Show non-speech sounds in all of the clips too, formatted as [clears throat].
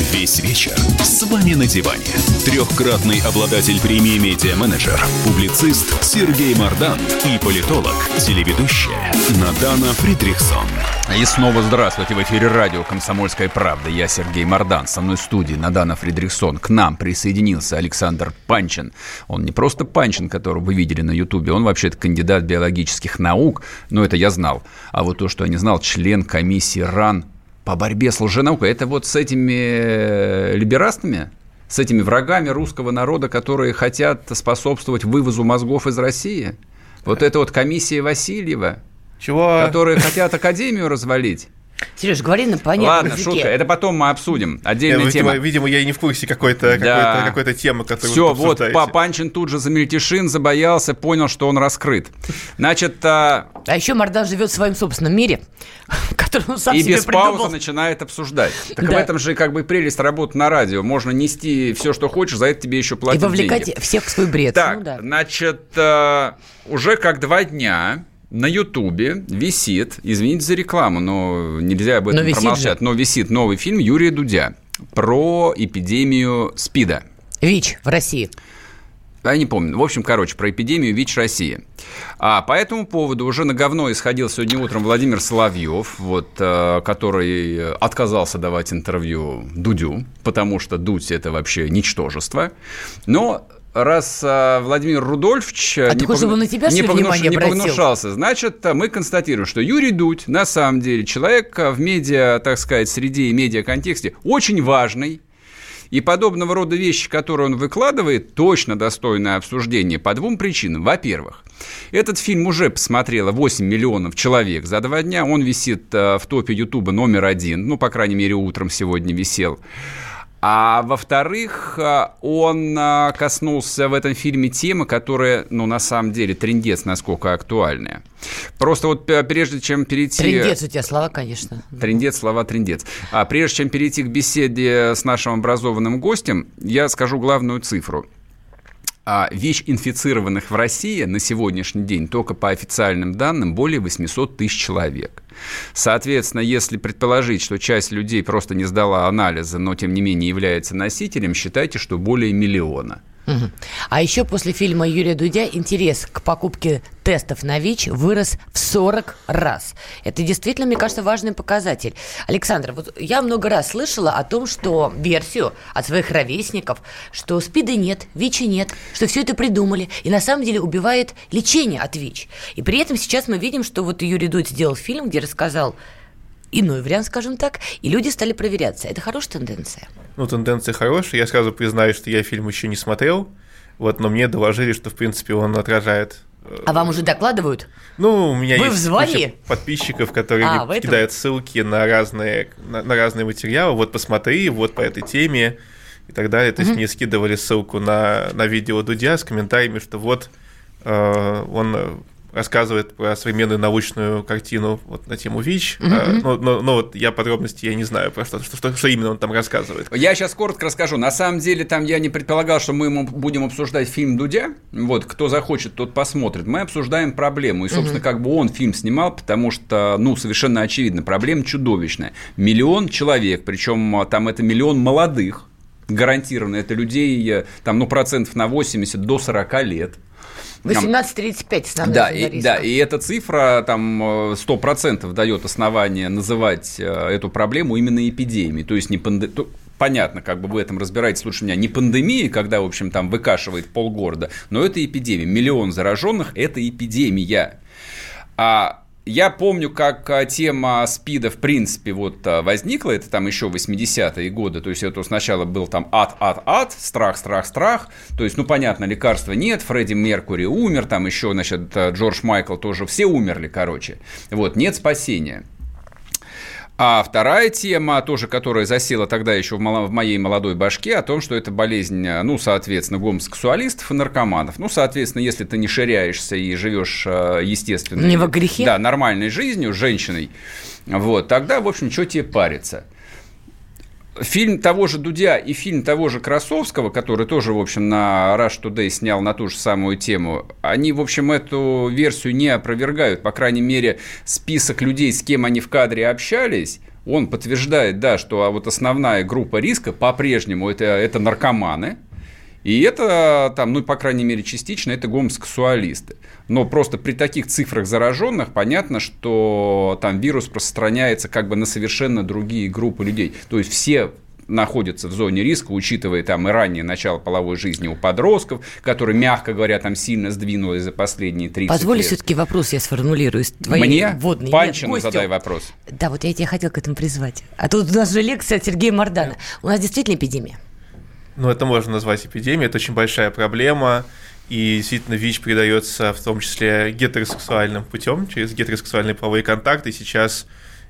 Весь вечер с вами на диване. Трехкратный обладатель премии «Медиа-менеджер», публицист Сергей Мардан и политолог, телеведущая Надана Фридрихсон. И снова здравствуйте. В эфире радио «Комсомольская правда». Я Сергей Мардан. Со мной в студии Надана Фридрихсон. К нам присоединился Александр Панчин. Он не просто Панчин, которого вы видели на Ютубе. Он вообще-то кандидат биологических наук. Но это я знал. А вот то, что я не знал, член комиссии РАН по борьбе с лженаукой. Это вот с этими э, либерастами, с этими врагами русского народа, которые хотят способствовать вывозу мозгов из России. Вот это вот комиссия Васильева, Чего? которые хотят академию развалить. Сереж, говори на понятном Ладно, языке. шутка. Это потом мы обсудим. Отдельная видимо, тема. видимо, я и не в курсе какой-то Да. какой-то, какой-то темы, которую Все, вы вот. Панчин тут же замельтешин, забоялся, понял, что он раскрыт. Значит, а, А еще Мардан живет в своем собственном мире, [laughs] который он сам и себе без паузы придумал. начинает обсуждать. Так в Да. этом же как бы прелесть работы на радио. Можно нести все, что хочешь, за это тебе еще И платить вовлекать деньги. всех в свой бред. Так, Ну да. значит, э, уже как два дня на Ютубе висит, извините за рекламу, но нельзя об этом Но промолчать, же. но висит новый фильм Юрия Дудя про эпидемию СПИДа. ВИЧ в России. Я не помню. В общем, короче, про эпидемию ВИЧ России. А по этому поводу уже на говно исходил сегодня утром Владимир Соловьев, вот, э, который отказался давать интервью Дудю, потому что Дудь – это вообще ничтожество. Но раз э, Владимир Рудольфович э, А чтобы он на тебя, не, погнуш- не погнушался, значит, э, мы констатируем, что Юрий Дудь на самом деле человек э, в медиа, так сказать, среде и медиа-контексте очень важный, и подобного рода вещи, которые он выкладывает, точно достойны обсуждения по двум причинам. Во-первых, этот фильм уже посмотрело 8 миллионов человек за два дня. Он висит в топе Ютуба номер один. Ну, по крайней мере, утром сегодня висел. А во-вторых, э, он э, коснулся в этом фильме темы, которая, ну, на самом деле, трендец, насколько актуальная. Просто вот э, прежде чем перейти... Трендец у тебя слова, конечно. Трендец, слова трендец. А прежде чем перейти к беседе с нашим образованным гостем, я скажу главную цифру. А ВИЧ-инфицированных в России на сегодняшний день только по официальным данным более 800 тысяч человек. Соответственно, если предположить, что часть людей просто не сдала анализы, но тем не менее является носителем, считайте, что более миллиона. А еще после фильма Юрия Дудя интерес к покупке тестов на ВИЧ вырос в 40 раз. Это действительно, мне кажется, важный показатель. Александр, вот я много раз слышала о том, что версию от своих ровесников, что СПИДа нет, ВИЧа нет, что все это придумали, и на самом деле убивает лечение от ВИЧ. И при этом сейчас мы видим, что вот Юрий Дудь сделал фильм, где рассказал иной вариант, скажем так, и люди стали проверяться. Это хорошая тенденция. Ну, тенденция хорошая. Я сразу признаюсь, что я фильм еще не смотрел. Вот, но мне доложили, что, в принципе, он отражает э, А вам уже докладывают? Ну, у меня Вы есть куча подписчиков, которые А, мне кидают ссылки на разные, на, на разные материалы. Вот посмотри, вот по этой теме и так далее. То есть мне скидывали ссылку на, на видео Дудя с комментариями, что вот э, он рассказывает про современную научную картину вот на тему ВИЧ. А, но, но- но вот я подробности я не знаю, про что, что, что, что именно он там рассказывает. Я сейчас коротко расскажу. На самом деле, там я не предполагал, что мы ему будем обсуждать фильм Дудя. Вот, кто захочет, тот посмотрит. Мы обсуждаем проблему. И, собственно, как бы он фильм снимал, потому что, ну, совершенно очевидно, проблема чудовищная. Миллион человек, причем там это миллион молодых, гарантированно. Это людей, э, там, ну, процентов на 80 до 40 лет. 18-35 основной Да, и, да, и эта цифра там э, 100% дает основание называть э, эту проблему именно эпидемией. То есть не панде... Понятно, как бы вы в этом разбираетесь лучше меня. Не пандемия, когда, в общем, там выкашивает полгорода, но это эпидемия. Миллион зараженных – это эпидемия. А я помню, как а, тема СПИДа, в принципе, вот а, возникла, это там еще 80-е годы, то есть это сначала был там ад, ад, ад, страх, страх, страх, то есть, ну, понятно, лекарства нет, Фредди Меркури умер, там еще, значит, а, Джордж Майкл тоже, все умерли, короче, вот, нет спасения. А вторая тема, тоже которая засела тогда еще в, мало- в моей молодой башке, о том, что это болезнь, э, ну, соответственно, гомосексуалистов и наркоманов. Ну, соответственно, если ты не ширяешься и живешь э, естественно... Не во грехе? Да, нормальной жизнью, женщиной, вот, тогда, в общем, что тебе париться? Фильм того же Дудя и фильм того же Красовского, который тоже, в общем, на Rush Today снял на ту же самую тему, они, в общем, эту версию не опровергают. По крайней мере, список людей, с кем они в кадре общались, он подтверждает, да, что а вот основная группа риска по-прежнему это, это наркоманы, и это, там, ну, по крайней мере, частично, это гомосексуалисты. Но просто при таких цифрах зараженных понятно, что там вирус распространяется как бы на совершенно другие группы людей. То есть все находятся в зоне риска, учитывая там и раннее начало половой жизни у подростков, которые, мягко говоря, там сильно сдвинулись за последние 30 Позволь лет. все-таки вопрос я сформулирую. Твои Мне? Водные. Панчину Нет, задай вопрос. Да, вот я тебя хотел к этому призвать. А тут у нас же лекция от Сергея Мардана. У нас действительно эпидемия. Ну, это можно назвать эпидемией, это очень большая проблема. И действительно, ВИЧ передается в том числе гетеросексуальным путем, через гетеросексуальные половые контакты. Сейчас,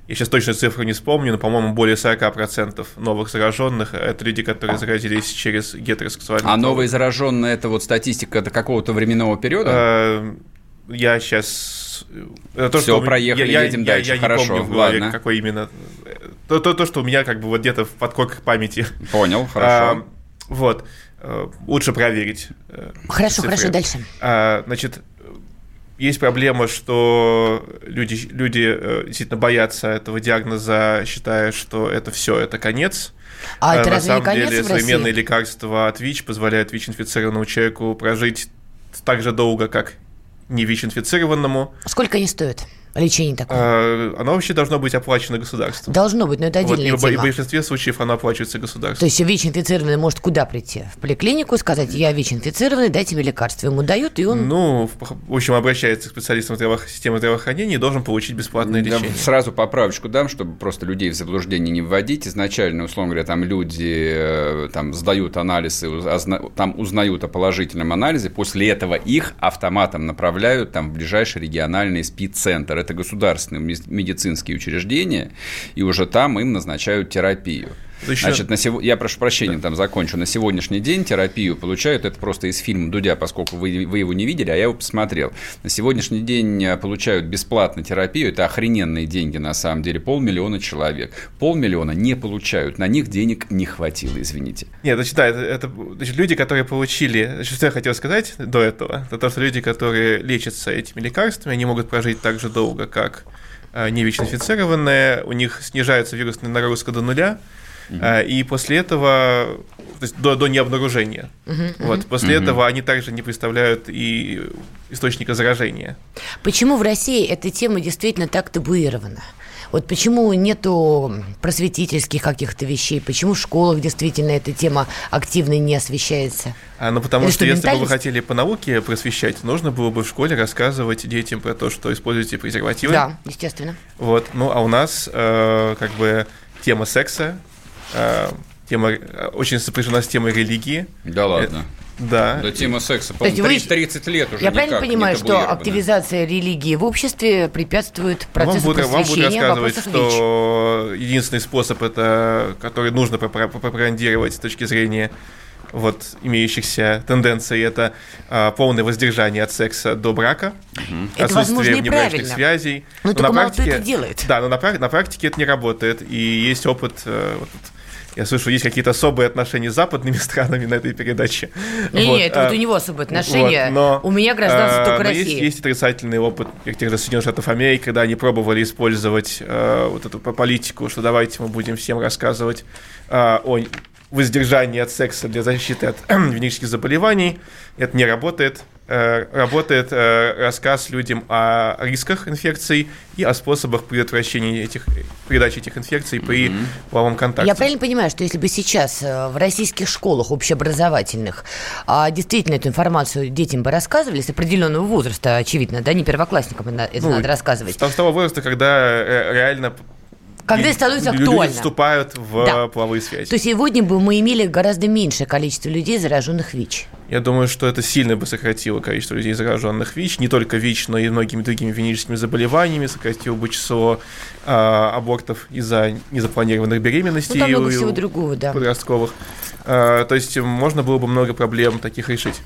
я сейчас точно цифру не вспомню, но, по-моему, более 40% новых зараженных – это люди, которые заразились через гетеросексуальные А половые новые зараженные, это вот статистика до какого-то временного периода? Э, Я сейчас... Это Всё, у меня- проехали, я, едем я, дальше. Я, не Хорошо, помню в голове, ладно. какой именно... То, то, то, что у меня как бы вот где-то в подкорках памяти. Понял, хорошо. А, вот. Э, Лучше проверить. э, Хорошо, цифры. хорошо, дальше. А, значит, есть проблема, что люди, люди э, действительно боятся этого диагноза, считая, что это все, это конец. А Э, это На самом конец деле современные лекарства от ВИЧ позволяют ВИЧ-инфицированному человеку прожить так же долго, как не ВИЧ-инфицированному. Сколько они стоят? Лечение такое? А, Оно вообще должно быть оплачено государством. Должно быть, но это Вот, отдельная и в, и в тема. большинстве случаев оно оплачивается То государством. есть ВИЧ-инфицированный может куда прийти? В поликлинику сказать, я ВИЧ-инфицированный, дайте мне лекарство. Ему дают, и он... Ну, в общем, обращается к специалистам здраво- системы здравоохранения и должен получить бесплатное Я лечение. сразу поправочку дам, чтобы просто людей в заблуждение не вводить. Изначально, условно говоря, там люди э, там, сдают анализы, там узнают о положительном анализе, после этого их автоматом направляют там, в ближайший региональный СПИД-центр. Это государственные медицинские учреждения, и уже там им назначают терапию. Да еще- Значит, на сего... я прошу прощения, там закончу. На сегодняшний день терапию получают, это просто из фильма Дудя, поскольку вы, вы его не видели, а я его посмотрел. На сегодняшний день э, получают бесплатно терапию, это охрененные деньги на самом деле, полмиллиона человек. Полмиллиона не получают, на них денег не хватило, извините. Нет, значит, да, это, это значит, люди, которые получили... Значит, что я хотел сказать до этого, это то, что люди, которые лечатся этими лекарствами, они могут прожить так же долго, как э, не ВИЧ-инфицированные, у них снижается вирусная нагрузка до нуля, э, и после этого, то есть до, до необнаружения, вот, после Мгм. этого они также не представляют и источника заражения. Почему в России эта тема действительно так табуирована? Вот почему нету просветительских каких-то вещей? Почему в школах действительно эта тема активно не освещается? А, ну, потому Или что что, если бы вы хотели по науке просвещать, нужно было бы в школе рассказывать детям про то, что используйте презервативы. Да, естественно. Вот, ну, а у нас э, как бы тема секса, тема э, очень сопряжена с темой религии. Да ладно. Да. Да тема секса, То есть по-моему, вы- 30 лет уже Я правильно понимаю, что активизация религии в обществе препятствует Вам процессу вам будут просвещения рассказывать, вопросов ВИЧ? что единственный способ, это, который нужно пропа- пропагандировать с точки зрения вот, имеющихся тенденций, это а, полное воздержание от секса до брака, возможно, и внебрачных связей. Но Но только на мало кто практике- это делает. Да, но на, на практике это не работает, и есть опыт... э, вот я слышу, есть какие-то особые отношения с западными [laughs] странами на этой передаче. Не, Вот, не, это а, вот у него особое отношение. вот, но, у меня гражданство а, только но есть, России. есть отрицательный опыт тех же Соединенных Штатов Америки, когда они пробовали использовать э, вот эту по- политику, что давайте мы будем всем рассказывать э, о воздержании от секса для защиты от [clears throat] венерических заболеваний. Это не работает. Э, работает э, рассказ людям о рисках инфекций и о способах предотвращения этих, передачи этих инфекций при половом контакте. Я правильно понимаю, что если бы сейчас э, в российских школах общеобразовательных а, действительно эту информацию детям бы рассказывали с определенного возраста, очевидно, да, не первоклассникам это Ну, надо рассказывать. С того возраста, когда реально Когда становится люди актуально. вступают в Да. половые связи. То сегодня бы мы имели гораздо меньшее количество людей, зараженных ВИЧ. Я думаю, что это сильно бы сократило количество людей, зараженных ВИЧ. Не только ВИЧ, но и многими другими венерическими заболеваниями. Сократило бы число а, абортов из-за незапланированных Ну, беременностей там много у- всего другого, да. подростковых. А, то есть можно было бы много проблем таких решить.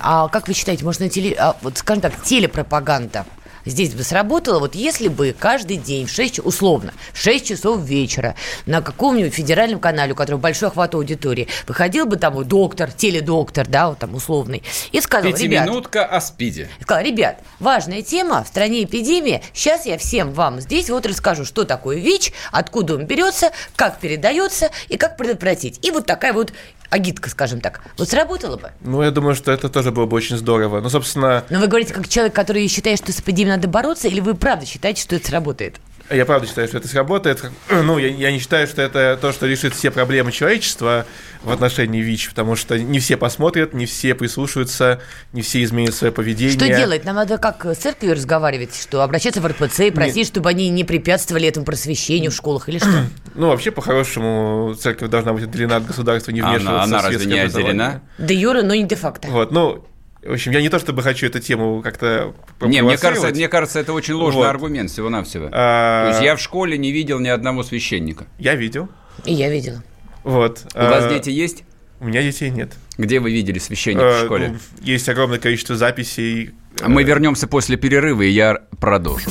А как вы считаете, можно теле... а, вот, скажем так, телепропаганда здесь бы сработало, вот если бы каждый день в 6, условно, в 6 часов вечера на каком-нибудь федеральном канале, у которого большой охват аудитории, выходил бы там доктор, теледоктор, да, вот там условный, и сказал, ребят... Пятиминутка о СПИДе. Сказал, ребят, важная тема, в стране эпидемия, сейчас я всем вам здесь вот расскажу, что такое ВИЧ, откуда он берется, как передается и как предотвратить. И вот такая вот агитка, скажем так. Вот сработало бы? Ну, я думаю, что это тоже было бы очень здорово. Ну, собственно... Но вы говорите, как человек, который считает, что с эпидемией надо бороться, или вы правда считаете, что это сработает? Я правда считаю, что это сработает. [clears throat] Ну, я, я не считаю, что это то, что решит все проблемы человечества в отношении ВИЧ, потому что не все посмотрят, не все прислушаются, не все изменят свое поведение. Что делать? Нам надо как с церковью разговаривать, что обращаться в РПЦ и просить, не... чтобы они не препятствовали этому просвещению в школах или что? [clears throat] Ну, вообще, по-хорошему, церковь должна быть отделена от государства, не вмешиваться она, она разве не отделена? Де юра, но не де факто. Вот, ну, в общем, я не то чтобы хочу эту тему как-то Не, мне кажется, мне кажется, это очень ложный вот. аргумент всего-навсего. А... То есть я в школе не видел ни одного священника. Я видел. И я видела. Вот. У а... вас дети есть? У меня детей нет. Где вы видели священника а, в школе? Ну, есть огромное количество записей. Мы вернемся после перерыва, и я продолжу.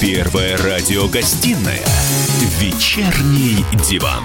Первая радиогостинная «Вечерний диван».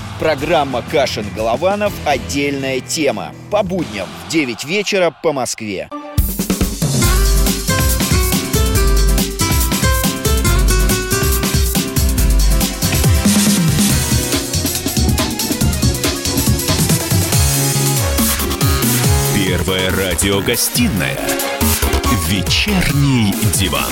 Программа «Кашин-Голованов. Отдельная тема». По будням в 9 вечера по Москве. Первая радиогостинная «Вечерний диван».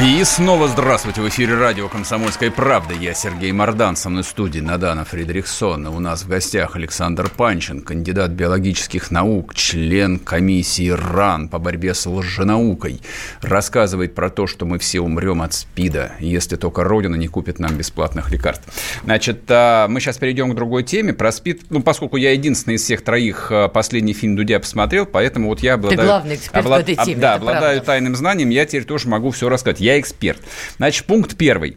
И снова здравствуйте. В эфире радио «Комсомольская правда». Я Сергей Мордан. Со мной в студии Надана Фридрихсон. У нас в гостях Александр Панчин, кандидат биологических наук, член комиссии РАН по борьбе с лженаукой. Рассказывает про то, что мы все умрем от СПИДа, если только Родина не купит нам бесплатных лекарств. Значит, а, мы сейчас перейдем к другой теме. Про СПИД, ну, поскольку я единственный из всех троих а, последний фильм Дудя посмотрел, поэтому вот я обладаю... Ты главный эксперт облад... в этой теме, Да, обладаю правда. тайным знанием, я теперь тоже могу все рассказать я эксперт. Значит, пункт первый.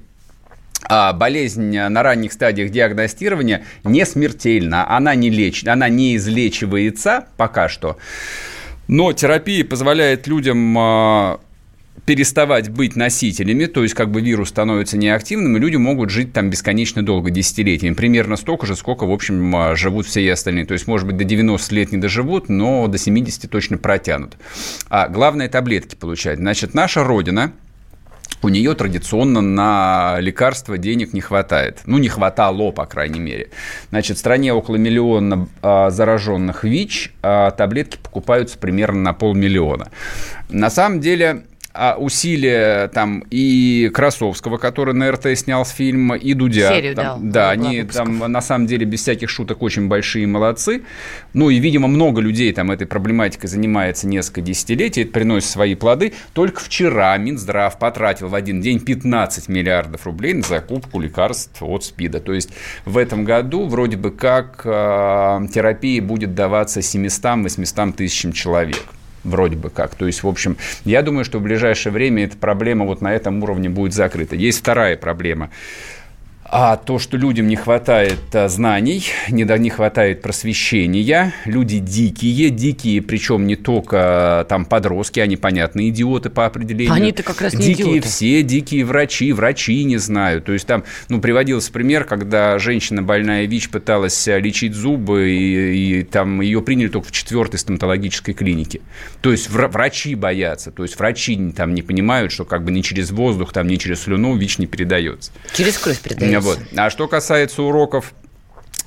А, болезнь на ранних стадиях диагностирования не смертельна, она не лечит, она не излечивается пока что. Но терапия позволяет людям а, переставать быть носителями, то есть как бы вирус становится неактивным, и люди могут жить там бесконечно долго, десятилетиями. Примерно столько же, сколько, в общем, а, живут все остальные. То есть, может быть, до 90 лет не доживут, но до 70 точно протянут. А главное, таблетки получать. Значит, наша Родина – у нее традиционно на лекарства денег не хватает. Ну, не хватало, по крайней мере. Значит, в стране около миллиона а, зараженных ВИЧ, а таблетки покупаются примерно на полмиллиона. На самом деле, усилия там и Красовского, который на РТ снял фильм, и Дудя. Серию там, дал. Да, они там на самом деле без всяких шуток очень большие молодцы. Ну и, видимо, много людей там этой проблематикой занимается несколько десятилетий, это приносит свои плоды. Только вчера Минздрав потратил в один день 15 миллиардов рублей на закупку лекарств от СПИДа. То есть в этом году вроде бы как э, терапия будет даваться 700-800 тысячам человек вроде бы как. То есть, в общем, я думаю, что в ближайшее время эта проблема вот на этом уровне будет закрыта. Есть вторая проблема а то, что людям не хватает а, знаний, не, не хватает просвещения, люди дикие, дикие, причем не только а, там подростки, они, понятно, идиоты по определению. Они-то как раз не Дикие идиоты. все, дикие врачи, врачи не знают. То есть там, ну, приводился пример, когда женщина больная ВИЧ пыталась а, лечить зубы, и, и там ее приняли только в четвертой стоматологической клинике. То есть врачи боятся, то есть врачи там не понимают, что как бы ни через воздух, там, ни через слюну ВИЧ не передается. Через кровь передается. Вот. А что касается уроков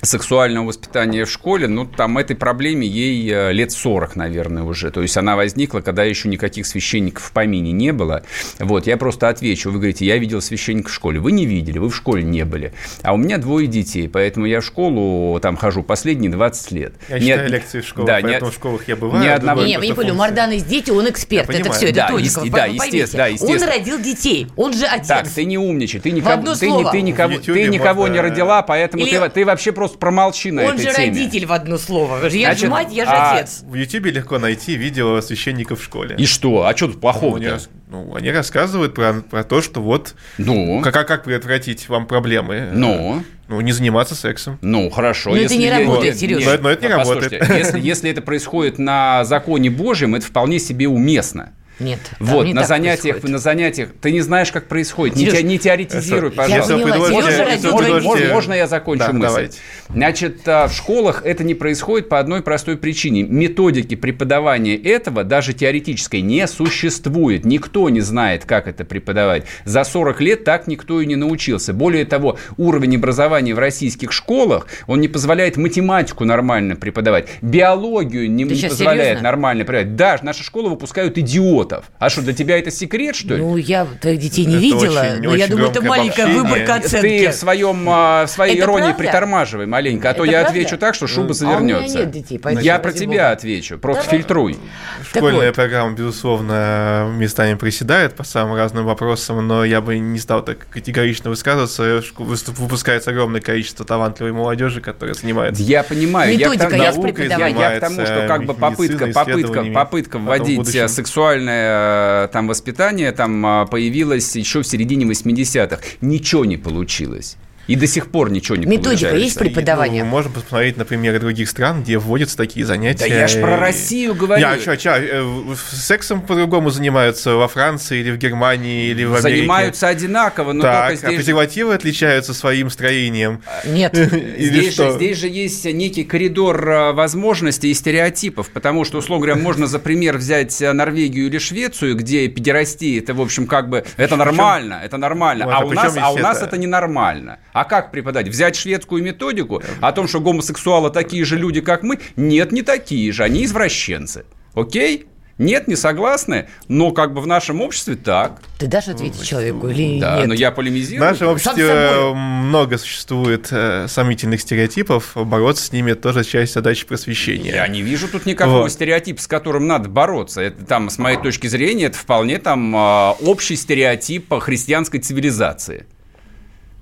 сексуального воспитания в школе, ну, там этой проблеме ей э, лет 40, наверное, уже. То есть она возникла, когда еще никаких священников в помине не было. Вот, я просто отвечу. Вы говорите, я видел священника в школе. Вы не видели, вы в школе не были. А у меня двое детей, поэтому я в школу там хожу последние 20 лет. Я Нет, читаю лекции в школах, да, поэтому не, в школах я бываю. Ни одного... Не, вы не поняли, у Мардана есть дети, он эксперт. Это все, это да, Тодиков. Да, естественно, да, естественно. Он родил детей, он же отец. Так, ты не умничай, ты никого, ты, ты, ты никого, ты никого не родила, поэтому Или... ты, ты вообще просто промолчи на он же теме. родитель в одно слово. Я Значит, же мать, я же а... отец. В Ютубе легко найти видео священников в школе. И что? А что тут плохого? Ну, ну, они рассказывают про, про то, что вот ну? как, как предотвратить вам проблемы. Ну? Ну, не заниматься сексом. Ну, хорошо. Но если это не работает, Сережа. Но, но это не работает. Если, если это происходит на законе Божьем, это вполне себе уместно. Нет. Вот, не на занятиях, происходит. на занятиях, ты не знаешь, как происходит. Не, не теоретизируй, пожалуйста. Я поняла, можно, можно я закончу да, мысль? Давайте. Значит, а, в школах это не происходит по одной простой причине. Методики преподавания этого, даже теоретической, не существует. Никто не знает, как это преподавать. За 40 лет так никто и не научился. Более того, уровень образования в российских школах, он не позволяет математику нормально преподавать. Биологию не, не позволяет серьезно? нормально преподавать. Да, наши школы выпускают идиот идиотов. А что, для тебя это секрет, что ли? Ну, я твоих детей не это видела, очень, но очень я думаю, это маленькая выборка оценки. Ты в, своем, а, в своей это иронии правда? притормаживай маленько, а то это я правда? отвечу так, что шуба завернется. А у меня нет детей, Я про тебя отвечу, просто Давай. фильтруй. Школьная вот. программа, безусловно, местами приседает по самым разным вопросам, но я бы не стал так категорично высказываться. Выпускается огромное количество талантливой молодежи, которая занимается Я понимаю. Методика я, я, я, я к тому, что как бы попытка, попытка, попытка вводить сексуальное э, там воспитание там а, появилось еще в середине 80-х. Ничего не получилось. И до сих пор ничего не Методика получается. есть преподавание? И, ну, можем посмотреть на примеры других стран, где вводятся такие занятия. Да я ж про Россию говорю. Я, чё, чё, э, сексом по-другому занимаются во Франции или в Германии или в Америке. Занимаются одинаково, но так, только а здесь... а презервативы отличаются своим строением? Нет. [laughs] здесь, что? Же, здесь же есть некий коридор э, возможностей и стереотипов, потому что, условно говоря, можно за пример взять э, Норвегию или Швецию, где педерастия, это, в общем, как бы, это нормально, это нормально, а, у нас, а у нас это ненормально. А как преподать? Взять шведскую методику о том, что гомосексуалы такие же люди, как мы? Нет, не такие же, они извращенцы. Окей? Нет, не согласны, но как бы в нашем обществе так. Ты дашь ответить человеку или да, нет? но я полемизирую. В нашем обществе много существует э, сомнительных стереотипов, бороться с ними тоже часть задачи просвещения. Я не вижу тут никакого вот. стереотипа, с которым надо бороться. Это там, с моей точки зрения, это вполне там э, общий стереотип христианской цивилизации.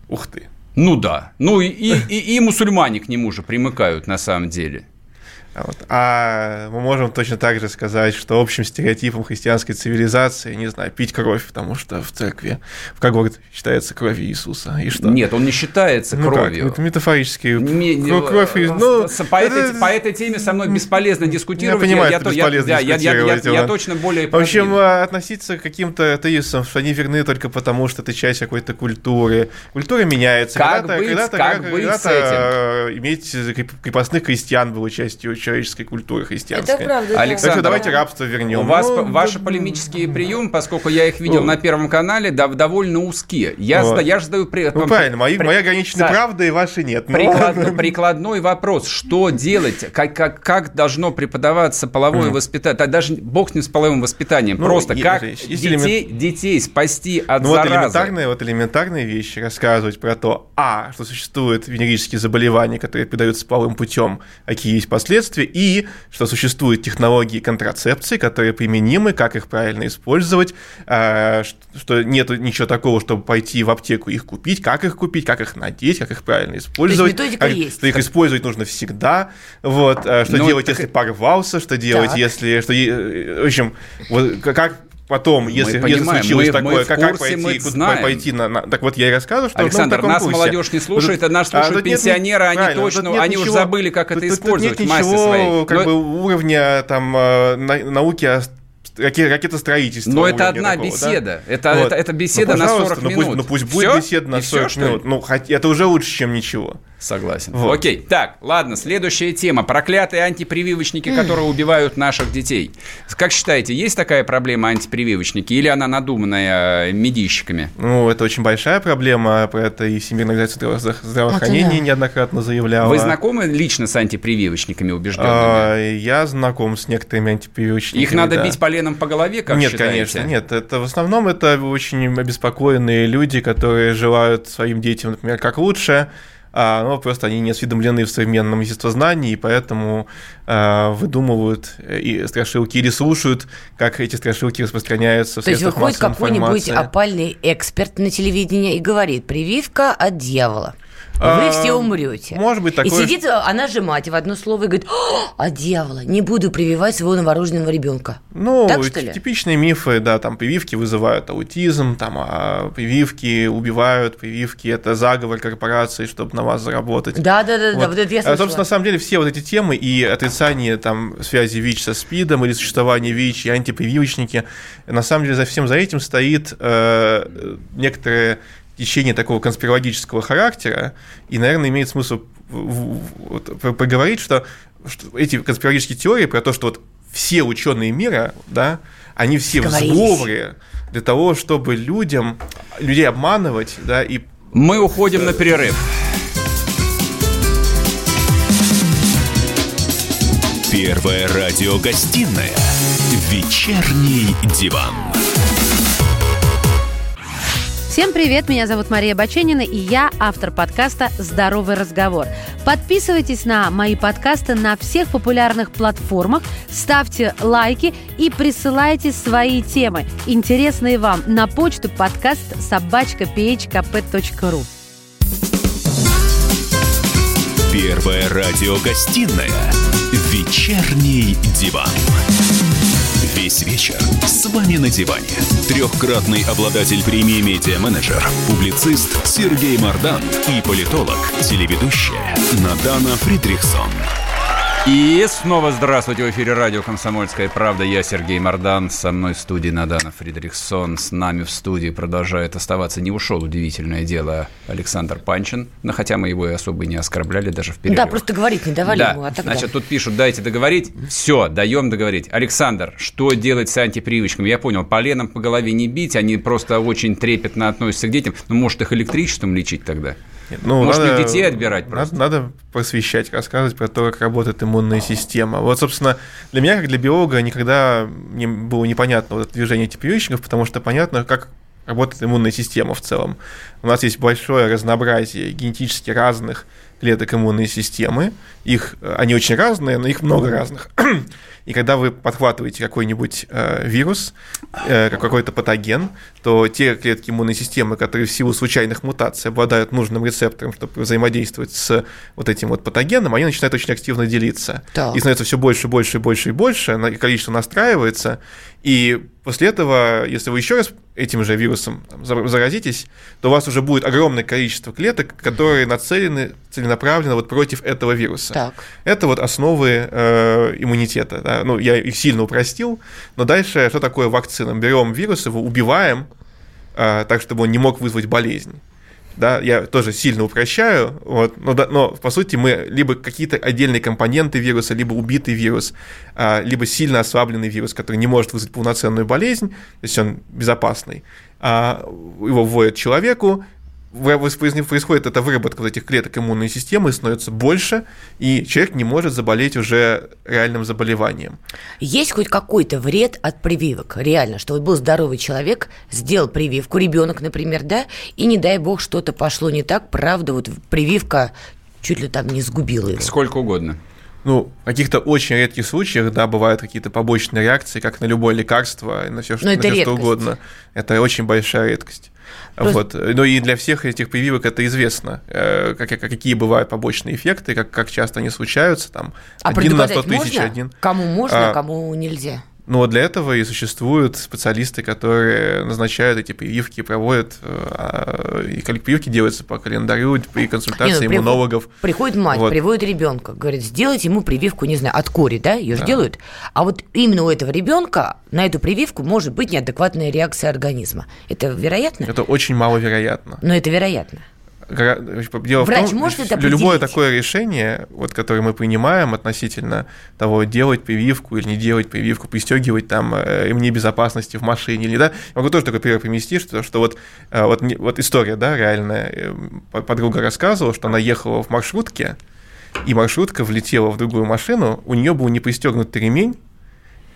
Ух ты. Ну да. Ну и, и, и, мусульмане к нему же примыкают на самом деле. Вот. А мы можем точно так же сказать, что общим стереотипом христианской цивилизации, не знаю, пить кровь, потому что в церкви, в когорт считается кровь Иисуса. И что? Нет, он не считается ну кровью. Как? Это метафорически. Не, не, кровь, ну, по, это... этой, по этой теме со мной бесполезно дискутировать. Я понимаю, я, это я, бесполезно я, дискутировать. Я, я, я, я точно более... В общем, продвинут. относиться к каким-то атеистам, что они верны только потому, что это часть какой-то культуры. Культура меняется. Как когда-то, быть, когда-то, как когда-то, быть когда-то иметь крепостных крестьян было частью человеческой культуры христианской. Это правда. Александр, так давайте рабство вернем. У вас ну, ваши да, полемические приемы, поскольку я их видел ну, на Первом канале, да, довольно узкие. Я, вот. я же задаю... При, ну, правильно, мои, при... моя ограниченная правда и ваши нет. Ну, приклад, прикладной вопрос. Что делать? Как, как, как должно преподаваться половое mm. воспитание? Даже бог не с половым воспитанием. Ну, просто и, как есть детей, элемент... детей спасти от ну, заразы. Вот элементарные, вот элементарные вещи рассказывать про то, а, что существуют венерические заболевания, которые передаются половым путем, какие есть последствия, и что существуют технологии контрацепции, которые применимы, как их правильно использовать, а, что нет ничего такого, чтобы пойти в аптеку и их купить, как их купить, как их надеть, как их правильно использовать. То есть методика как, есть. Что их использовать нужно всегда, вот, а, что ну, делать, так... если порвался, что делать, так. если, что, в общем, вот, как потом, если, понимаем, если случилось мы, такое, мы как, как пойти, мы знаем. пойти на, на... Так вот, я и рассказываю, что Александр, нас курсе. молодежь не слушает, а нас слушают а, пенсионеры, нет, они точно, они уже забыли, как это использовать нет ничего, как бы, уровня там, э, науки ракетостроительства. Но это одна такого, беседа. Да? Это, вот. это, это беседа ну, на 40 ну, минут. Пусть, ну пусть будет все? беседа на 40 все, минут. Ну, хоть, это уже лучше, чем ничего. Согласен. Вот. Окей. Так, ладно, следующая тема. Проклятые антипрививочники, которые убивают наших детей. Как считаете, есть такая проблема антипрививочники или она надуманная э, медийщиками? Ну, это очень большая проблема. Про это и Всемирная организация здравоохранения да. неоднократно заявляла. Вы знакомы лично с антипрививочниками убежденными? А, я знаком с некоторыми антипрививочниками. Их надо да. бить поленом по голове, как Нет, считаете? конечно, нет. Это в основном это очень обеспокоенные люди, которые желают своим детям, например, как лучше, а, но просто они не осведомлены в современном естествознании, и поэтому а, выдумывают и страшилки или слушают, как эти страшилки распространяются в То есть выходит какой-нибудь опальный эксперт на телевидении и говорит «прививка от дьявола». Вы а, все умрете. Может быть, такое... И сидит она же мать в одно слово и говорит, а дьявола, не буду прививать своего новорожденного ребенка. Ну, так, что ли? типичные мифы, да, там прививки вызывают аутизм, там а прививки убивают, прививки это заговор корпорации, чтобы на вас заработать. Да, да, да, вот. да, вот это я слышала. А, собственно, на самом деле все вот эти темы и отрицание там связи ВИЧ со СПИДом или существование ВИЧ и антипрививочники, на самом деле за всем за этим стоит э, некоторые течение такого конспирологического характера, и, наверное, имеет смысл поговорить, что, что эти конспирологические теории про то, что вот все ученые мира, да, они все в сговоре для того, чтобы людям, людей обманывать, да, и... Мы уходим на перерыв. Первая радиогостинная «Вечерний диван». Всем привет, меня зовут Мария Баченина, и я автор подкаста «Здоровый разговор». Подписывайтесь на мои подкасты на всех популярных платформах, ставьте лайки и присылайте свои темы, интересные вам, на почту подкаст собачка phkp.ru. Первая радиогостинная «Вечерний диван». Весь вечер с вами на диване. Трехкратный обладатель премии «Медиа-менеджер», публицист Сергей Мардан и политолог, телеведущая Надана Фридрихсон. И снова здравствуйте в эфире радио «Комсомольская правда». Я Сергей Мордан, со мной в студии Надана Фридрихсон. С нами в студии продолжает оставаться, не ушел удивительное дело, Александр Панчин. Но хотя мы его и особо не оскорбляли даже в перерывах. Да, просто говорить не давали да. ему, а тогда... Значит, тут пишут, дайте договорить. Все, даем договорить. Александр, что делать с антипривычками? Я понял, поленом по голове не бить, они просто очень трепетно относятся к детям. Ну, может, их электричеством лечить тогда? Ну, Может, надо, детей отбирать просто? Надо, надо посвящать, рассказывать про то, как работает иммунная система. Вот, собственно, для меня, как для биолога, никогда не было непонятно вот это движение прививочников, потому что понятно, как работает иммунная система в целом. У нас есть большое разнообразие генетически разных клеток иммунной системы. Их, они очень разные, но их много разных. [clears throat] И когда вы подхватываете какой-нибудь э, вирус, э, какой-то патоген, то те клетки иммунной системы, которые в силу случайных мутаций обладают нужным рецептором, чтобы взаимодействовать с вот этим вот патогеном, они начинают очень активно делиться. Так. И становится все больше, больше, больше и больше, количество настраивается, и после этого, если вы еще раз этим же вирусом там, заразитесь, то у вас уже будет огромное количество клеток, которые нацелены целенаправленно вот против этого вируса. Так. Это вот основы э, иммунитета. Да? Ну, я их сильно упростил, но дальше что такое вакцина? Берем вирус, его убиваем, так, чтобы он не мог вызвать болезнь. Да, я тоже сильно упрощаю, вот, но, да, но по сути мы либо какие-то отдельные компоненты вируса, либо убитый вирус, а, либо сильно ослабленный вирус, который не может вызвать полноценную болезнь, то есть он безопасный, а, его вводят человеку, происходит эта выработка вот этих клеток иммунной системы, становится больше, и человек не может заболеть уже реальным заболеванием. Есть хоть какой-то вред от прививок? Реально, что вот был здоровый человек, сделал прививку, ребенок, например, да, и не дай бог что-то пошло не так, правда, вот прививка чуть ли там не сгубила его. Сколько угодно. Ну, в каких-то очень редких случаях, да, бывают какие-то побочные реакции, как на любое лекарство, на все, что, на все что угодно. Это очень большая редкость. Просто... Вот. Ну и для всех этих прививок это известно, э, как, какие бывают побочные эффекты, как, как часто они случаются. Там, а один на 100 тысяч, можно? один. Кому можно, а, кому нельзя? Но для этого и существуют специалисты, которые назначают эти прививки, проводят, а, и прививки делаются по календарю, при консультации не, ну, иммунологов. Приходит мать, вот. приводит ребенка, говорит, сделайте ему прививку, не знаю, от кори, да, ее да. делают. А вот именно у этого ребенка на эту прививку может быть неадекватная реакция организма. Это вероятно? Это очень маловероятно. Но это вероятно. Дело Врач в том, может это любое такое решение, вот, которое мы принимаем относительно того, делать прививку или не делать прививку, пристегивать там э, ремни безопасности в машине или да, я могу тоже такой пример привести, что, что вот, э, вот, вот история, да, реальная. Э, подруга рассказывала, что она ехала в маршрутке, и маршрутка влетела в другую машину, у нее был не пристегнутый ремень,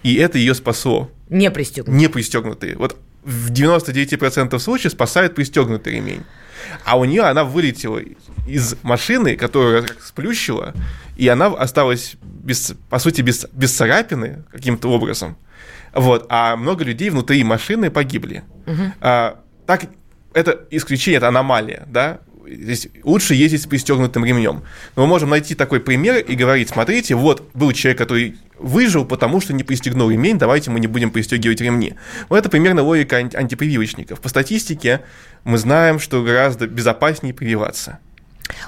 и это ее спасло. Не пристегнутый. Не пристегнутый. Вот в 99% случаев спасает пристегнутый ремень. А у нее она вылетела из машины, которую сплющила, и она осталась, без, по сути, без, без царапины каким-то образом. Вот, а много людей внутри машины погибли. Угу. А, так, это исключение, это аномалия, да? Здесь лучше ездить с пристегнутым ремнем. Но мы можем найти такой пример и говорить, смотрите, вот был человек, который выжил, потому что не пристегнул ремень, давайте мы не будем пристегивать ремни. Вот это примерно логика антипрививочников. По статистике мы знаем, что гораздо безопаснее прививаться.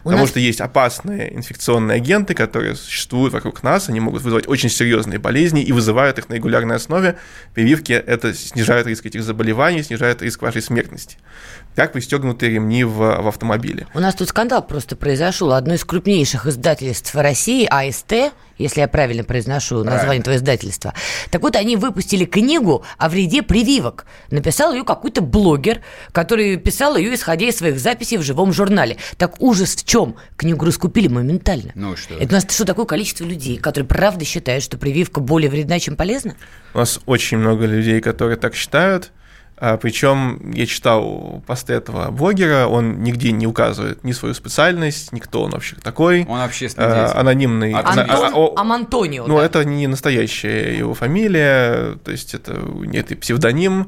У Потому нас... что есть опасные инфекционные агенты, которые существуют вокруг нас, они могут вызывать очень серьезные болезни и вызывают их на регулярной основе. Прививки это снижает риск этих заболеваний, снижает риск вашей смертности как пристегнутые ремни в, в автомобиле. У нас тут скандал просто произошел. Одно из крупнейших издательств России, АСТ, если я правильно произношу название этого издательства. Так вот, они выпустили книгу о вреде прививок. Написал ее какой-то блогер, который писал ее, исходя из своих записей в живом журнале. Так ужас в чем? Книгу раскупили моментально. Ну что? Это у нас что, такое количество людей, которые правда считают, что прививка более вредна, чем полезна? У нас очень много людей, которые так считают. А, Причем я читал посты этого блогера, он нигде не указывает ни свою специальность, никто он вообще такой. Он общественный а, деятель. Анонимный. Антон а, Амантонио. Ну, да? это не настоящая его фамилия, то есть это нет и псевдоним.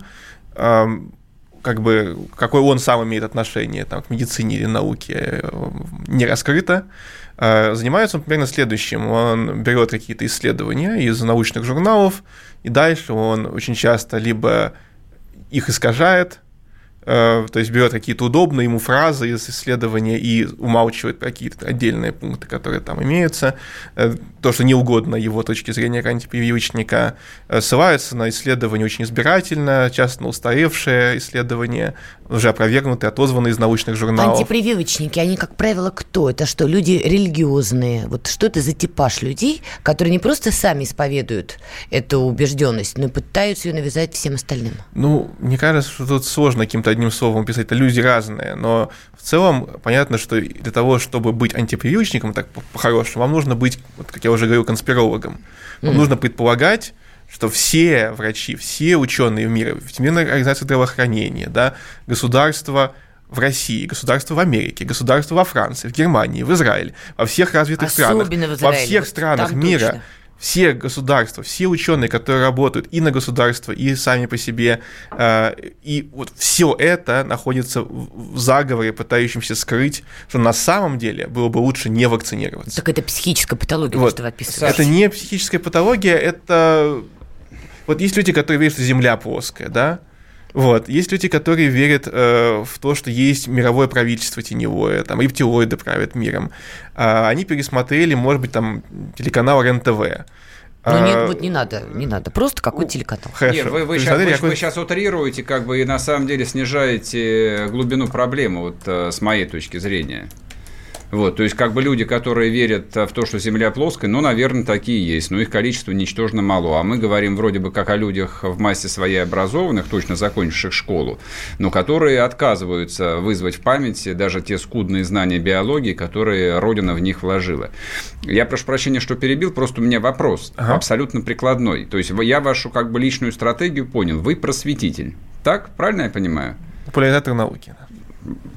Как бы, какой он сам имеет отношение там, к медицине или науке, не раскрыто. Занимается он примерно следующим. Он берет какие-то исследования из научных журналов, и дальше он очень часто либо их искажает, то есть берет какие-то удобные ему фразы из исследования и умалчивает какие-то отдельные пункты, которые там имеются, э, то, что не угодно его точки зрения антипрививочника, э, ссылается на исследования очень избирательно, часто на устаревшие исследования, уже опровергнутые, отозванные из научных журналов. Антипрививочники, они, как правило, кто? Это что, люди религиозные? Вот что это за типаж людей, которые не просто сами исповедуют эту убежденность, но и пытаются ее навязать всем остальным? Ну, мне кажется, что тут сложно каким-то одним словом писать. Это люди разные, но в целом понятно, что для того, чтобы быть антипрививочником, так по-хорошему, вам нужно быть, вот, как я уже говорил, конспирологом. Вам mm. нужно предполагать, что все врачи, все ученые в мире, Всемирная организация здравоохранения, да, государства в России, государство в Америке, государство во Франции, в Германии, в Израиле, во всех развитых Особенно странах, во всех странах мира, точно. Все государства, все ученые, которые работают и на государство, и сами по себе, э, и вот все это находится в заговоре, пытающемся скрыть, что на самом деле было бы лучше не вакцинироваться. Так это психическая патология, вот. что вы описываете. Это не психическая патология, это вот есть люди, которые верят, что Земля плоская, да, вот. Есть люди, которые верят э, в то, что есть мировое правительство теневое, там рептилоиды правят миром. Э, они пересмотрели, может быть, там телеканал РЕН-ТВ. Ну нет, а, вот не надо, не надо, просто какой телеканал. Хорошо. Нет, вы, вы, сейчас, вы, какой... вы сейчас утрируете, как бы, и на самом деле снижаете глубину проблемы, вот э, с моей точки зрения. Вот, то есть, как бы люди, которые верят в то, что Земля плоская, ну, наверное, такие есть, но их количество ничтожно мало. А мы говорим вроде бы как о людях в массе своей образованных, точно закончивших школу, но которые отказываются вызвать в памяти даже те скудные знания биологии, которые Родина в них вложила. Я прошу прощения, что перебил, просто у меня вопрос ага. абсолютно прикладной. То есть, я вашу как бы личную стратегию понял. Вы просветитель. Так? Правильно я понимаю? Популяризатор науки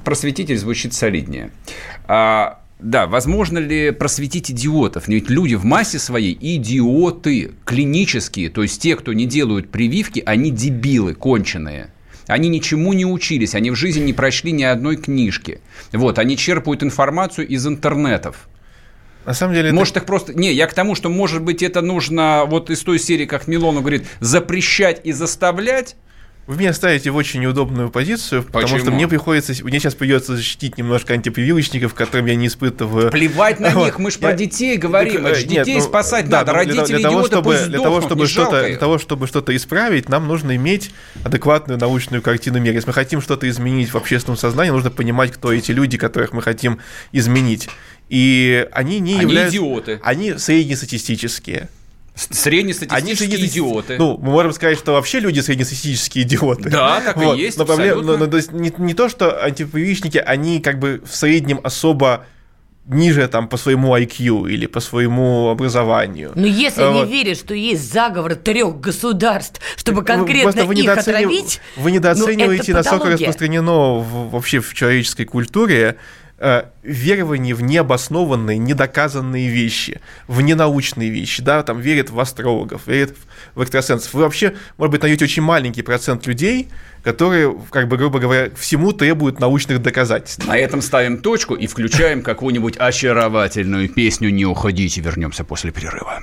просветитель звучит солиднее. А, да, возможно ли просветить идиотов? Ведь люди в массе своей идиоты, клинические, то есть те, кто не делают прививки, они дебилы конченые. Они ничему не учились, они в жизни не прочли ни одной книжки. Вот, они черпают информацию из интернетов. На самом деле... Может, это... их просто... Не, я к тому, что, может быть, это нужно вот из той серии, как Милону говорит, запрещать и заставлять, Вы меня ставите в очень неудобную позицию, Почему? потому что мне приходится, мне сейчас придется защитить немножко антипрививочников, которым я не испытываю. Плевать на [laughs] них, мы же про детей говорим, это же детей нет, ну, спасать да, надо, родители для, того, чтобы, для того, чтобы что-то, для того, чтобы что-то исправить, нам нужно иметь адекватную научную картину мира. Если мы хотим что-то изменить в общественном сознании, нужно понимать, кто эти люди, которых мы хотим изменить. И они не они являются... идиоты. Они среднестатистические. Среднестатистические Они идиоты. Ну, мы можем сказать, что вообще люди среднестатистические идиоты. Да, так вот. и есть. Но проблема, но, но, то есть не, не то, что антипрививочники, они как бы в среднем особо ниже там по своему IQ или по своему образованию. Но если вот. не веришь, что есть заговор трех государств, чтобы конкретно вы их отравить, вы недооцениваете, ну, насколько распространено в, вообще в человеческой культуре э, верование в необоснованные, недоказанные вещи, в ненаучные вещи, да, там верят в астрологов, верят в экстрасенсов. Вы вообще, может быть, найдете очень маленький процент людей, которые, как бы, грубо говоря, всему требуют научных доказательств. На этом ставим точку и включаем какую-нибудь очаровательную песню «Не уходите», вернемся после перерыва.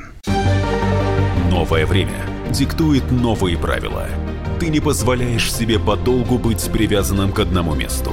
Новое время диктует новые правила – ты не позволяешь себе подолгу быть привязанным к одному месту.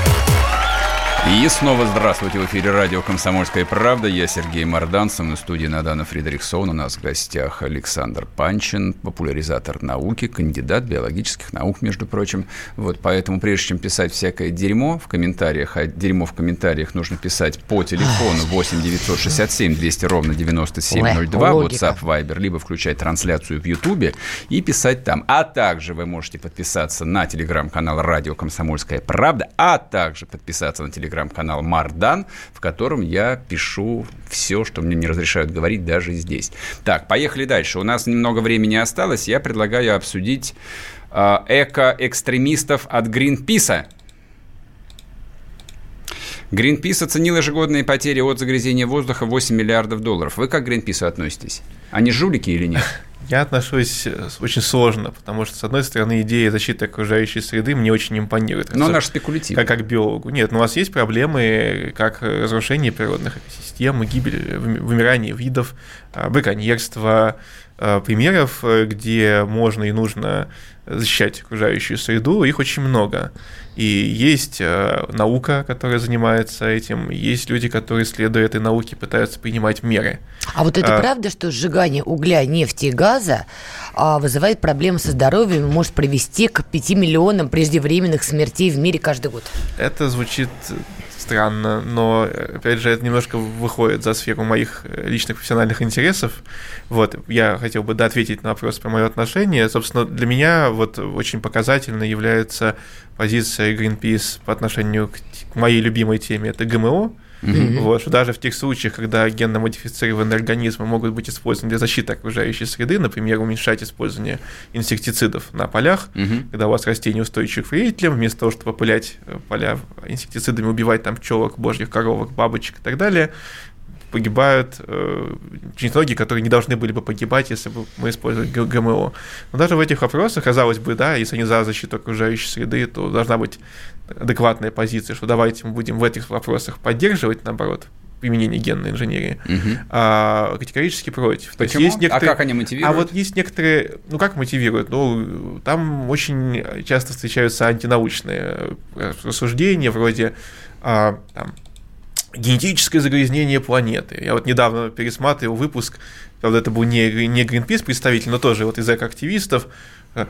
И снова здравствуйте в эфире радио «Комсомольская правда». Я Сергей Мордан, со мной в студии Надана Фридрихсон. У нас в гостях Александр Панчин, популяризатор науки, кандидат биологических наук, между прочим. Вот, поэтому прежде чем писать всякое дерьмо в комментариях, а дерьмо в комментариях нужно писать по телефону 8 967 200 ровно 9702, WhatsApp, Viber, либо включать трансляцию в Ютубе и писать там. А также вы можете подписаться на телеграм-канал «Радио Комсомольская правда», а также подписаться на телеграм телеграм-канал Мардан, в котором я пишу все, что мне не разрешают говорить даже здесь. Так, поехали дальше. У нас немного времени осталось. Я предлагаю обсудить э, эко-экстремистов от Гринписа. Гринпис оценил ежегодные потери от загрязнения воздуха 8 миллиардов долларов. Вы как к Гринпису относитесь? Они жулики или нет? Я отношусь э, очень сложно, потому что, с одной стороны, идея защиты окружающей среды мне очень импонирует. Но она же спекулятивна. Как, как биологу. Нет, ну, у вас есть проблемы, как разрушение природных экосистем, гибель, вымирание видов, а, браконьерство, а, примеров, э, где можно и нужно защищать окружающую среду, их очень много. И есть э, наука, которая занимается этим, есть люди, которые, следуя этой науке, пытаются принимать меры. А вот это а, правда, что сжигание угля, нефти и газа а, вызывает проблемы со здоровьем и может привести к 5 миллионам преждевременных смертей в мире каждый год? Это звучит странно, но, опять же, это немножко выходит за сферу моих э, личных профессиональных интересов. Вот, я хотел бы да, ответить на вопрос про мое отношение. Собственно, для меня вот очень показательно является позиция Greenpeace по отношению к моей любимой теме, это ГМО, Mm-hmm. Вот, что даже в тех случаях, когда генно-модифицированные организмы могут быть использованы для защиты окружающей среды, например, уменьшать использование инсектицидов на полях, mm-hmm. когда у вас растения устойчивы к вредителям, вместо того, чтобы опылять э, поля инсектицидами, убивать там пчелок, божьих коровок, бабочек и так далее, погибают э, многие, которые не должны были бы погибать, если бы мы использовали ГМО. Но даже в этих вопросах, казалось бы, да, если они за защиту окружающей среды, то должна быть адекватная позиция, что давайте мы будем в этих вопросах поддерживать, наоборот, применение генной инженерии, угу. а категорически против. То есть есть а некоторые... А как они мотивируют? А вот есть некоторые... Ну, как мотивируют? Ну, там очень часто встречаются антинаучные рассуждения, вроде а, там, генетическое загрязнение планеты. Я вот недавно пересматривал выпуск, правда, это был не, не Greenpeace представитель, но тоже вот из экоактивистов, э,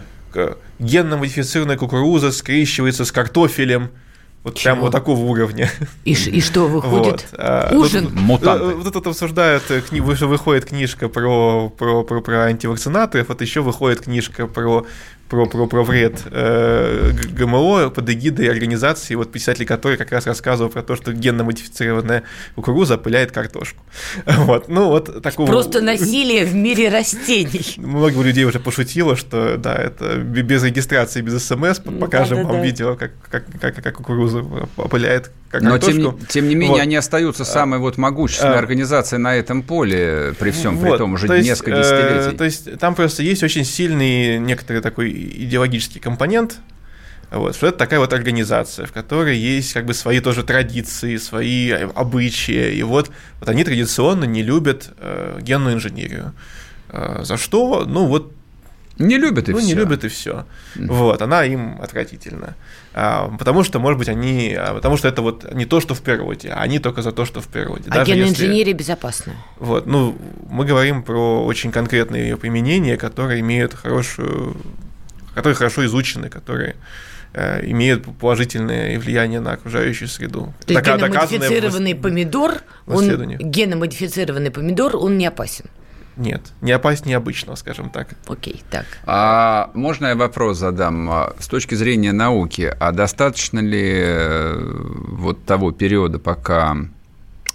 генно-модифицированная кукуруза скрещивается с картофелем, Вот Чего? прям вот такого уровня. И, и что выходит? Вот. А, Ужин? Ну, Мутанты. Вот тут обсуждают, э, кни, выходит книжка про, про, про, про антивакцинаторов, вот еще выходит книжка про про, про, про вред э, ГМО под эгидой организации, вот писатель который как раз рассказывал про то, что генно-модифицированная кукуруза опыляет картошку. [laughs] Вот, ну вот такого... Просто насилие в мире растений. [laughs] Много людей уже пошутило, что да, это без регистрации, без смс, покажем да, да, вам да. видео, как, как, как, как кукуруза опыляет как Но тем, не, тем не менее вот. они остаются самой вот могущественной а, организацией на этом поле, при всем вот, при том уже есть, несколько э, десятилетий. Э, то есть там просто есть очень сильный некоторый такой идеологический компонент, вот, что это такая вот организация, в которой есть как бы свои тоже традиции, свои обычаи, и вот, вот они традиционно не любят э, генную инженерию. Э, за что? Ну вот не любят и ну, все. не любят и все. Вот, она им отвратительна. А, потому что, может быть, они, а, потому что это вот не то, что в природе, а они только за то, что в природе. А генная если... инженерия безопасна. Вот, ну, мы говорим про очень конкретные ее применения, которые имеют хорошую, которые хорошо изучены, которые э, имеют положительное влияние на окружающую среду. То есть геномодифицированный помидор, он, геномодифицированный помидор, он не опасен? Нет, не опаснее обычного, скажем так. Окей, так. А можно я вопрос задам? А, с точки зрения науки, а достаточно ли э, вот того периода, пока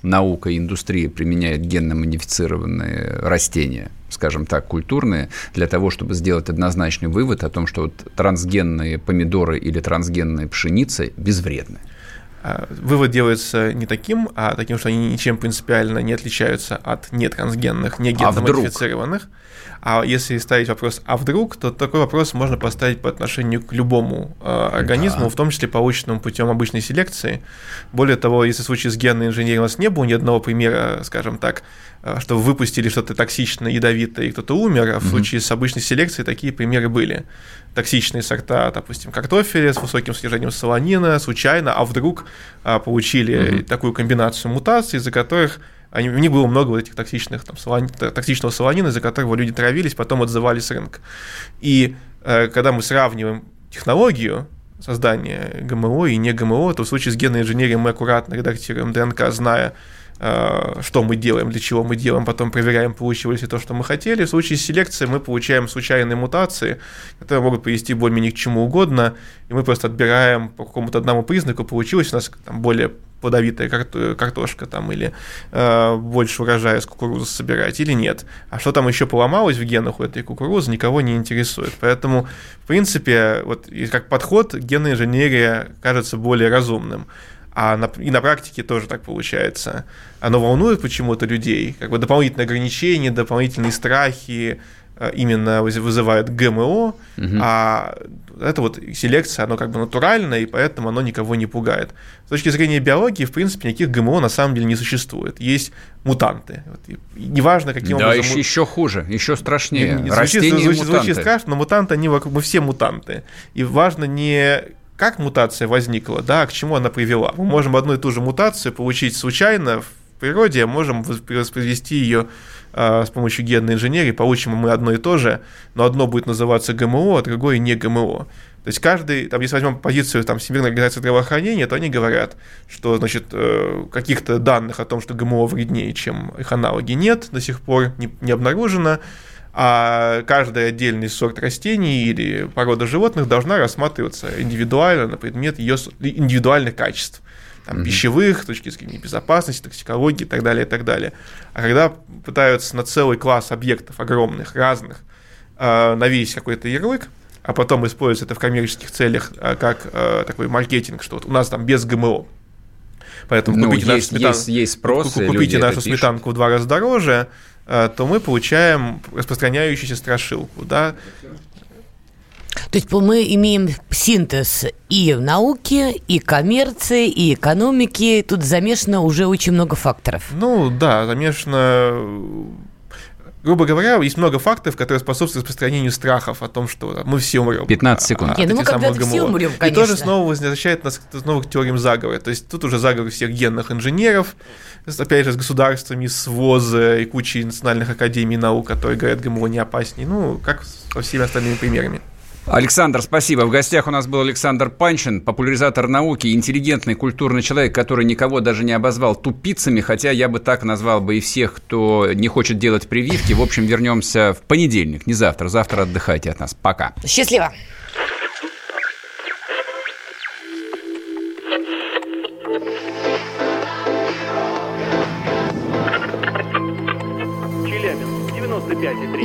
наука и индустрия применяет генно-модифицированные растения, скажем так, культурные, для того, чтобы сделать однозначный вывод о том, что вот трансгенные помидоры или трансгенная пшеница безвредны? А, вывод делается не таким, а таким, что они ничем принципиально не отличаются от нетрансгенных, не генно-модифицированных. А, а если ставить вопрос «а вдруг?», то такой вопрос можно поставить по отношению к любому э, организму, да. в том числе полученному путем обычной селекции. Более того, если в случае с генной инженерией у нас не было ни одного примера, скажем так, что выпустили что-то токсичное, ядовитое, и кто-то умер, а в mm-hmm. случае с обычной селекцией такие примеры были. Токсичные сорта, допустим, картофеля с высоким содержанием солонина, случайно, а вдруг а, получили mm-hmm. такую комбинацию мутаций, из-за которых они, у них было много вот этих токсичных, там, солони, токсичного солонина, из-за которого люди травились, потом отзывались с рынка. И э, когда мы сравниваем технологию создания ГМО и не ГМО, то в случае с генной инженерией мы аккуратно редактируем ДНК, зная, что мы делаем, для чего мы делаем, потом проверяем, получилось ли то, что мы хотели. В случае с селекцией мы получаем случайные мутации, которые могут привести более-менее к чему угодно, и мы просто отбираем по какому-то одному признаку, получилось у нас там, более плодовитая картошка там, или э, больше урожая с кукурузы собирать, или нет. А что там еще поломалось в генах у этой кукурузы, никого не интересует. Поэтому, в принципе, вот как подход генная инженерия кажется более разумным. А на, и на практике тоже так получается. Оно волнует почему-то людей, как бы дополнительные ограничения, дополнительные страхи, Э, именно вызывает ГМО, угу. а это вот селекция, оно как бы натуральное, и поэтому оно никого не пугает. С точки зрения биологии, в принципе, никаких ГМО на самом деле не существует. Есть мутанты. Вот, неважно, каким да, образом... Да, еще, хуже, еще страшнее. Не, Растения звучит, звучит, звучит страшно, но мутанты, они вокруг, мы все мутанты. И важно не как мутация возникла, да, к чему она привела. Мы можем одну и ту же мутацию получить случайно в природе, а можем воспроизвести ее а, с помощью генной инженерии, получим мы одно и то же, но одно будет называться ГМО, а другое не ГМО. То есть каждый, там, если возьмем позицию там, Всемирной организации здравоохранения, то они говорят, что значит, э, каких-то данных о том, что ГМО вреднее, чем их аналоги, нет, до сих пор не, не обнаружено, а каждый отдельный сорт растений или порода животных должна рассматриваться индивидуально на предмет ее индивидуальных качеств там, mm-hmm. пищевых, с точки зрения безопасности, токсикологии и так далее, и так далее. А когда пытаются на целый класс объектов огромных, разных, э, навесить какой-то ярлык, а потом использовать это в коммерческих целях э, как э, такой маркетинг, что вот у нас там без ГМО. Поэтому ну, купите есть, нашу сметан... есть, есть спрос, купите нашу сметанку в два раза дороже, то мы получаем распространяющуюся страшилку, да, то есть мы имеем синтез и науки, и коммерции, и экономики. Тут замешано уже очень много факторов. Ну да, замешано грубо говоря, есть много фактов, которые способствуют распространению страхов о том, что мы все умрем. 15 секунд. А, Нет, ну мы когда-то все умрем, конечно. И тоже снова возвращает нас к новым теориям заговора. То есть тут уже заговор всех генных инженеров, опять же, с государствами, с ВОЗ и кучей национальных академий наук, которые говорят, ГМО не опаснее. Ну, как со всеми остальными примерами. Александр, спасибо. В гостях у нас был Александр Панчин, популяризатор науки, интеллигентный, культурный человек, который никого даже не обозвал тупицами, хотя я бы так назвал бы и всех, кто не хочет делать прививки. В общем, вернемся в понедельник, не завтра. Завтра отдыхайте от нас. Пока. Счастливо.